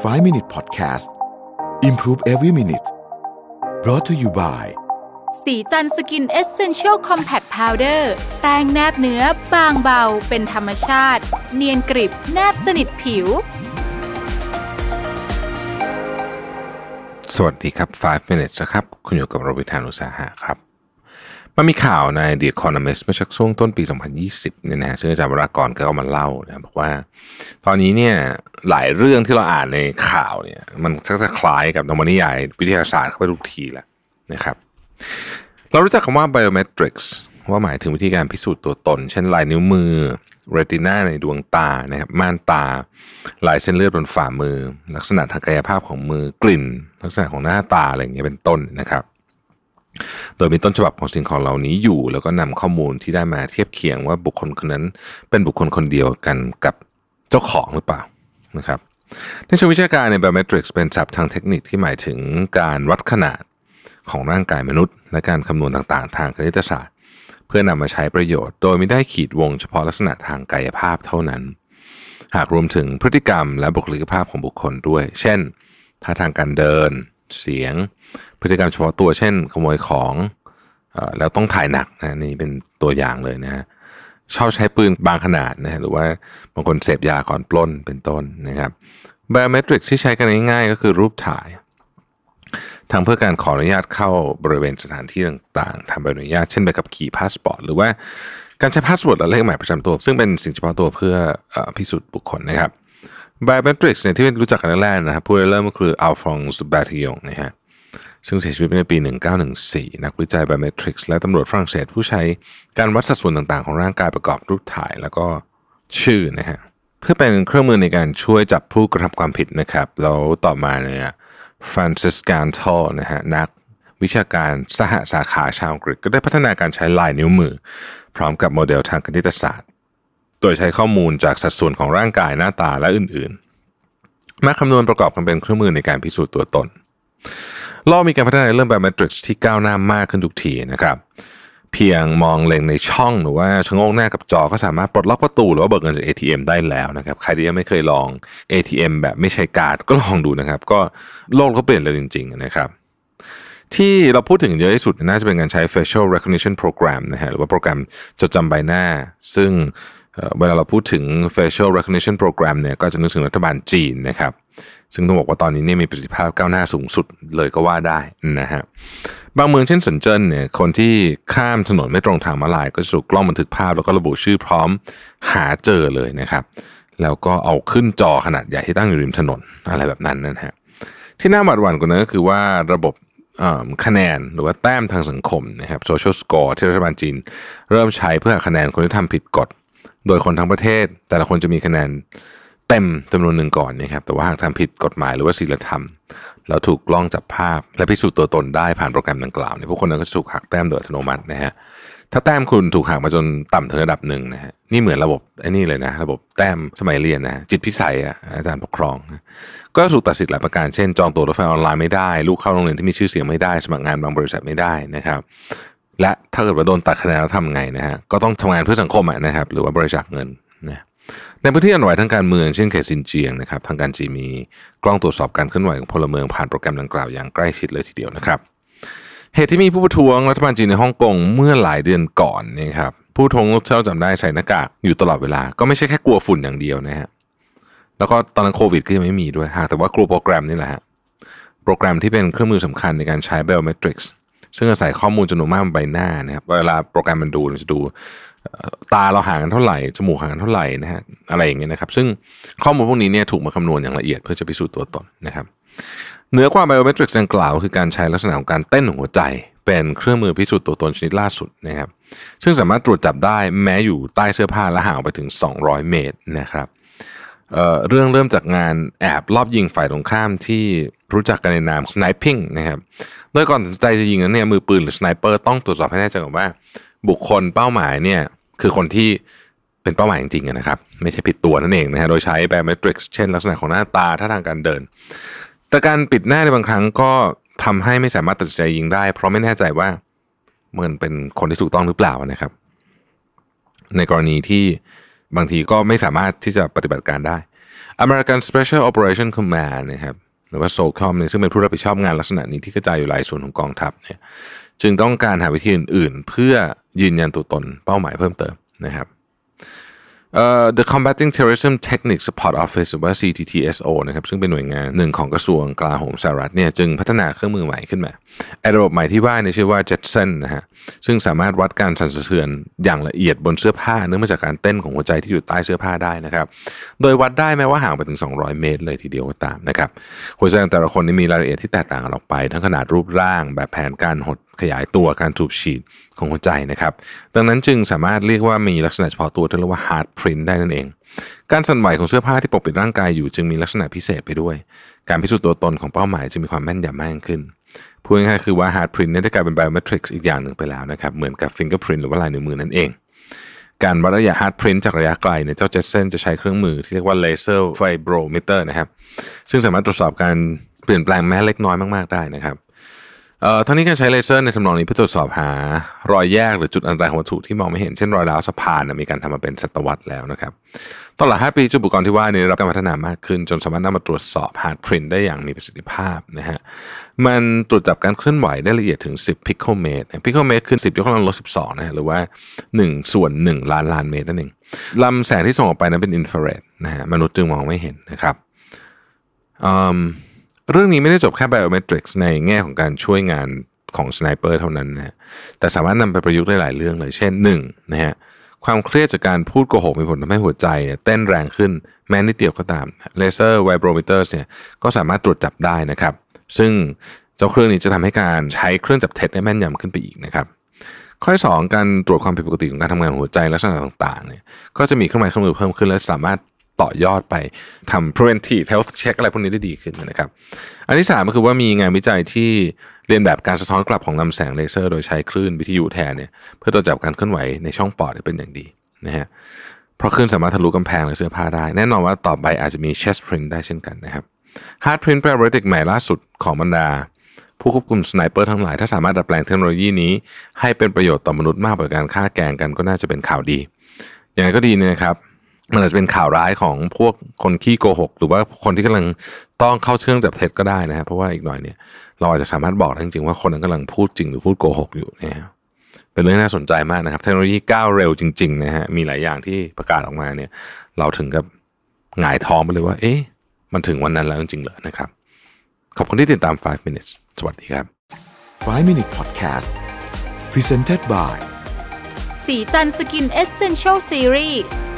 5 Minute Podcast Improve Every Minute brought to you by ศรีจันทร์ Skin Essential Compact Powder แป้งแนบเนื้อบางเบา เป็นธรรมชาติ เนียนกริบแนบสนิทผิว สวัสดีครับ 5 minutes นะครับ คุณอยู่กับรวิศ หาญอุตสาหะครับ มันมีข่าวใน The Economist เมื่อสักช่วงต้นปี 2020เนี่ยนะฮะซึ่งอาจารย์วรากรก็เอามาเล่านะบอกว่า ตอนนี้เนี่ยหลายเรื่องที่เราอ่านในข่าวเนี่ย มันชักจะคล้ายกับนวนิยายวิทยาศาสตร์เข้าไปทุกทีแล้วนะครับ เรารู้จักคำว่า biometrics ว่าหมายถึงวิธีการพิสูจน์ตัวตน เช่นลายนิ้วมือเรตินาในดวงตานะครับม่านตา ลายเส้นเลือดบนฝ่ามือ ลักษณะทางกายภาพของมือกลิ่น ลักษณะของหน้าตาอะไรอย่างเงี้ยเป็นต้นนะครับ โดยมีต้นฉบับของสิ่งของเหล่านี้อยู่ แล้วก็นำข้อมูลที่ได้มาเทียบเคียงว่าบุคคลคนนั้น เป็นบุคคลคนเดียวกันกับเจ้าของหรือเปล่านะครับในเชิงวิชาการใน biometrics เป็นศัพท์ทางเทคนิคที่หมายถึงการวัดขนาดของร่างกายมนุษย์ และการคำนวณต่างๆ ทางคณิตศาสตร์ เพื่อนำมาใช้ประโยชน์ โดยไม่ได้ขีดวงเฉพาะลักษณะทางกายภาพเท่านั้น หากรวมถึงพฤติกรรมและบุคลิกภาพของบุคคลด้วย เช่นท่าทางการเดิน เสียง พฤติกรรมเฉพาะตัวเช่น ขโมยของอแล้วต้องถ่ายหนักนะนี่เป็นตัวอย่างเลยนะฮะชอบใช้ปืนบางขนาดนะฮะหรือว่าบางคนเสพยาก่อนปล้นเป็นต้นนะครับ biometrics ที่ใช้กันง่ายๆก็คือรูปถ่ายทางเพื่อการขออนุญาตเข้าบริเวณสถานที่ต่างๆทำใบอนุญาตเช่นใบขับขี่พาสปอร์ตหรือว่าการใช้พาสปอร์ตและเลขหมายประจำตัว ซึ่งเป็นสิ่งเฉพาะตัวเพื่อพิสูจน์บุคคลนะครับ biometrics เนี่ยที่รู้จักกันแรกๆนะครับผู้เริ่มก็คืออัลฟองส์ แบร์ตียงนะฮะซึ่งเสียชีวิตในปี 1914 นักวิจัย biometrics และตำรวจฝรั่งเศสผู้ใช้การวัดสัดส่วนต่างๆ ของร่างกายประกอบรูปถ่ายแล้วก็ชื่อนะฮะเพื่อเป็นเครื่องมือในการช่วยจับผู้กระทำความผิดนะครับแล้วต่อมาเนี่ยฟรานซิสการทอลนะฮะนักวิชาการสหสาขาชาวอังกฤษก็ได้พัฒนาการใช้ลายนิ้วมือ พร้อมกับโมเดลทางคณิตศาสตร์ โดยใช้ข้อมูลจากสัดส่วนของร่างกายหน้าตาและอื่นๆ มาคำนวณประกอบกันเป็นเครื่องมือในการพิสูจน์ตัวตนโลกมีการพัฒนาในเรื่อง biometrics ที่ก้าวหน้ามากขึ้นทุกทีนะครับ เพียงมองเล็งในช่องหรือว่าชะโงกหน้ากับจอก็สามารถปลดล็อกประตูหรือว่าเบิกเงินจาก ATM ได้แล้วนะครับ ใครที่ยังไม่เคยลอง ATM แบบไม่ใช้การ์ดก็ลองดูนะครับ ก็โลกก็เปลี่ยนเลยจริง ๆ นะครับ ที่เราพูดถึงเยอะที่สุดน่าจะเป็นการใช้ facial recognition program นะฮะหรือว่าโปรแกรมจดจำใบหน้า ซึ่ง เวลาเราพูดถึง facial recognition program เนี่ยก็จะนึกถึงรัฐบาลจีนนะครับ ซึ่งต้องบอกว่าตอนนี้เนี่ยมีประสิทธิภาพก้าวหน้าสูงสุดเลยก็ว่าได้นะฮะบางเมืองเช่นสนเจิ้นเนี่ยคนที่ข้ามถนนไม่ตรงทางมาลาย ก็จะถูกกล้องบันทึกภาพแล้วก็ระบุชื่อพร้อมหาเจอเลยนะครับแล้วก็เอาขึ้นจอขนาดใหญ่ที่ตั้งอยู่ริมถนนอะไรแบบนั้นนะฮะที่น่าหวาดหวั่นกว่านั้นก็คือว่าระบบคะแนนหรือว่าแต้มทางสังคมนะครับ social score ที่รัฐบาลจีน เริ่มใช้เพื่อคะแนนคนที่ทำผิดกฎ โดยคนทั้งประเทศ แต่ละคนจะมีคะแนนเต็มจำนวนหนึ่งก่อนนะครับแต่ว่าหากทำผิดกฎหมายหรือว่าศีลธรรม แล้วถูกกล้องจับภาพ และพิสูจน์ตัวตนได้ผ่านโปรแกรมดังกล่าวเนี่ยพวกคนนั้นก็จะถูกหักแต้มโดยอัตโนมัตินะฮะถ้าแต้มคุณถูกหักมาจนต่ำถึงระดับหนึ่งนะฮะนี่เหมือนระบบไอ้นี่เลยนะระบบแต้มสมัยเรียนนะจิตพิสัยอะอาจารย์ปกครอง ก็ถูกตัดสิทธิ์หลายประการเช่น จองตั๋วรถไฟออนไลน์ไม่ได้ ลูกเข้าโรงเรียนที่มีชื่อเสียงไม่ได้ สมัครงานบางบริษัทไม่ได้นะครับ และถ้าเกิดว่าโดนตัดคะแนนแล้วทำไงนะฮะก็ต้องทำงานเพื่อสังคมนะครับ หรือว่าบริจาคเงินนะในพื้นที่อันไหวทางการเมืองเช่นเขตซินเจียงนะครับทางการจีนมีกล้องตรวจสอบการเคลื่อนไหวของพลเมืองผ่านโปรแกรมดังกล่าวอย่างใกล้ชิดเลยทีเดียวนะครับ เหตุที่มีผู้ประท้วงรัฐบาลจีนในฮ่องกงเมื่อหลายเดือนก่อนเนี่ยครับผู้ทวงที่าจำได้ใส่หน้ากากอยู่ตลอดเวลา ก็ไม่ใช่แค่กลัวฝุ่นอย่างเดียวนะฮะแล้วก็ตอนนั้นโควิดก็ยังไม่มีด้วยหากแต่ว่ากลัวโปรแกรมนี่แหละฮะโปรแกรมที่เป็นเครื่องมือสำคัญในการใช้ biometrics ซึ่งอาศัยข้อมูลจำนวนมากบนใบหน้านะครับเวลาโปรแกรมมันดูมันจะดูตาเราห่างกันเท่าไหร่จมูกห่างกันเท่าไหร่นะฮะอะไรอย่างเงี้ยนะครับ ซึ่งข้อมูลพวกนี้เนี่ยถูกมาคำนวณอย่างละเอียดเพื่อจะพิสูจน์ตัวตนนะครับเหนือกว่า biometrics ดังกล่าว คือการใช้ลักษณะของการเต้นของหัวใจ เป็นเครื่องมือพิสูจน์ตัวตนชนิดล่าสุดนะครับ ซึ่งสามารถตรวจจับได้แม้อยู่ใต้เสื้อผ้าและห่างออกไปถึง 200 เมตรนะครับเเรื่องเริ่มจากงานแอบลอบยิงฝ่ายตรงข้ามที่ รู้จักกันในนาม sniping นะครับโดยก่อนตัดใจจะยิงนั้นเนี่ยมือปืนหรือสไนเปอร์ต้องตรวจสอบให้แน่ใจก่อนว่า บุคคลเป้าหมายเนี่ยคือคนที่เป็นเป้าหมายจริงๆนะครับ ไม่ใช่ผิดตัวนั่นเองนะฮะโดยใช้ biometrics เช่นลักษณะของหน้าตาท่าทางการเดิน แต่การปิดหน้าในบางครั้งก็ทำให้ไม่สามารถตัดใจยิงได้ เพราะไม่แน่ใจว่ามันเป็นคนที่ถูกต้องหรือเปล่านะครับ ในกรณีที่บางทีก็ไม่สามารถที่จะปฏิบัติการได้ American Special Operation Command นะครับ หรือว่าโซคอมเนี่ยซึ่งเป็นผู้รับผิดชอบงานลักษณะนี้ที่กระจายอยู่หลายส่วนของกองทัพเนี่ยจึงต้องการหาวิธีอื่น ๆ เพื่อยืนยันตัวตนเป้าหมายเพิ่มเติมนะครับ The Combating Terrorism Techniques Support Office หรือว่า CTTSO นะครับซึ่งเป็นหน่วยงานหนึ่งของกระทรวงกลาโหมสหรัฐเนี่ยจึงพัฒนาเครื่องมือใหม่ขึ้นมาไอระบบใหม่ที่ว่าเนี่ยชื่อว่า Jetson นะฮะซึ่งสามารถวัดการสั่นสะเทือนอย่างละเอียดบนเสื้อผ้า เนื่องมาจากการเต้นของหัวใจที่อยู่ใต้เสื้อผ้าได้นะครับ โดยวัดได้แม้ว่าห่างไปถึง 200 เมตร เลยทีเดียวก็ตามนะครับหัวใจของแต่ละคนนี่มีรายละเอียดที่แตกต่างกันออกไป ทั้งขนาดรูปร่าง แบบแผนการหดขยายตัวการสูบฉีดของหัวใจนะครับ ดังนั้นจึงสามารถเรียกว่ามีลักษณะเฉพาะตัวที่เรียกว่า hard print ได้นั่นเอง การสั่นไหวของเสื้อผ้าที่ปกปิดร่างกายอยู่จึงมีลักษณะพิเศษไปด้วย การพิสูจน์ตัวตนของเป้าหมายจึงมีความแม่นยำมากขึ้น พูดง่ายๆคือว่า heart print เนี่ยได้กลายเป็น biometrics อีกอย่างหนึ่งไปแล้วนะครับ เหมือนกับ fingerprint หรือว่าลายนิ้วมือนั่นเอง การวัดระยะ heart print จากระยะไกลเนี่ยเจ้า Jetson จะใช้เครื่องมือที่เรียกว่า laser vibrometer นะครับ ซึ่งสามารถตรวจสอบการเปลี่ยนแปลงแม้เล็กน้อยมากๆได้นะครับ ทั้งนี้การใช้เลเซอร์ในทำนองนี้เพื่อตรวจสอบหารอยแยกหรือจุดอันตรายของวัตถุที่มองไม่เห็นเช่นรอยร้าวสะพานมีการทำมาเป็นทศวรรษแล้วนะครับตลอด5ปีจุดอุปกรณ์ที่ว่านี้รับการพัฒนามากขึ้น จนสามารถนำมาตรวจสอบ heart print ได้อย่างมีประสิทธิภาพนะฮะมันตรวจจับการเคลื่อนไหวได้ละเอียดถึง 10 พิกโคเมตรพิกโคเมตรคือ 10ยกกำลังลบ12นะฮะหรือว่า 1 ส่วน 1 ล้านล้านเมตรนั่นเองลำแสงที่ส่งออกไปนั้นเป็นอินฟราเรดนะฮะมนุษย์จึงมองไม่เห็นนะครับ เรื่องนี้ไม่ได้จบแค่ biometrics ในแง่ของการช่วยงานของสไนเปอร์เท่านั้นนะแต่สามารถนำไปประยุกต์ได้หลายเรื่องเลย เช่นหนึ่งนะฮะความเครียดจากการพูดโกหกมีผลทำให้หัวใจเต้นแรงขึ้นแม้นิดเดียวก็ตามเลเซอร์ไวโบรมิเตอร์เนี่ยก็สามารถตรวจจับได้นะครับ ซึ่งเจ้าเครื่องนี้จะทำให้การใช้เครื่องจับเท็จได้แม่นยำขึ้นไปอีกนะครับ ข้อที่สองการตรวจความผิดปกติของการทำงานหัวใจลักษณะต่างๆเนี่ยก็จะมีเครื่องหมายเครื่องมือเพิ่มขึ้นและสามารถ ต่อยอดไปทำ preventive health check อะไรพวกนี้ได้ดีขึ้นนะครับ อันที่สามก็คือว่ามีงานวิจัยที่เรียนแบบการสะท้อนกลับของลำแสงเลเซอร์ โดยใช้คลื่นวิทยุแทนเนี่ยเพื่อตรวจจับการเคลื่อนไหวในช่องปอดได้เป็นอย่างดีนะฮะเพราะคลื่นสามารถทะลุกำแพงหรือเสื้อผ้าได้ แน่นอนว่าต่อไปอาจจะมี chest print ได้เช่นกันนะครับ heart print เป็นอะไรใหม่ล่าสุดของบรรดา ผู้ควบคุมสไนเปอร์ทั้งหลาย ถ้าสามารถดัดแปลงเทคโนโลยีนี้ ให้เป็นประโยชน์ต่อมนุษย์มากกว่าการฆ่าแกงกันก็น่าจะเป็นข่าวดี อย่างไรก็ดีเนี่ยนะครับ มันอาจจะเป็นข่าวร้ายของพวกคนขี้โกหก หรือว่าคนที่กำลังต้องเข้าเครื่องจับเท็จก็ได้นะครับเพราะว่าอีกหน่อยเนี่ย เราอาจจะสามารถบอกได้จริงๆว่าคนนั้นกำลังพูดจริงหรือพูดโกหกอยู่เนี่ยเป็นเรื่องน่าสนใจมากนะครับ เทคโนโลยีก้าวเร็วจริงๆนะฮะมีหลายอย่างที่ประกาศออกมาเนี่ย เราถึงกับหงายท้องไปเลยว่า เอ๊ะมันถึงวันนั้นแล้วจริงๆเหรอนะครับ ขอบคุณที่ติดตาม 5 minutes สวัสดีครับ 5 minute podcast presented by สีจันสกินเอเซนเชลซีรีส์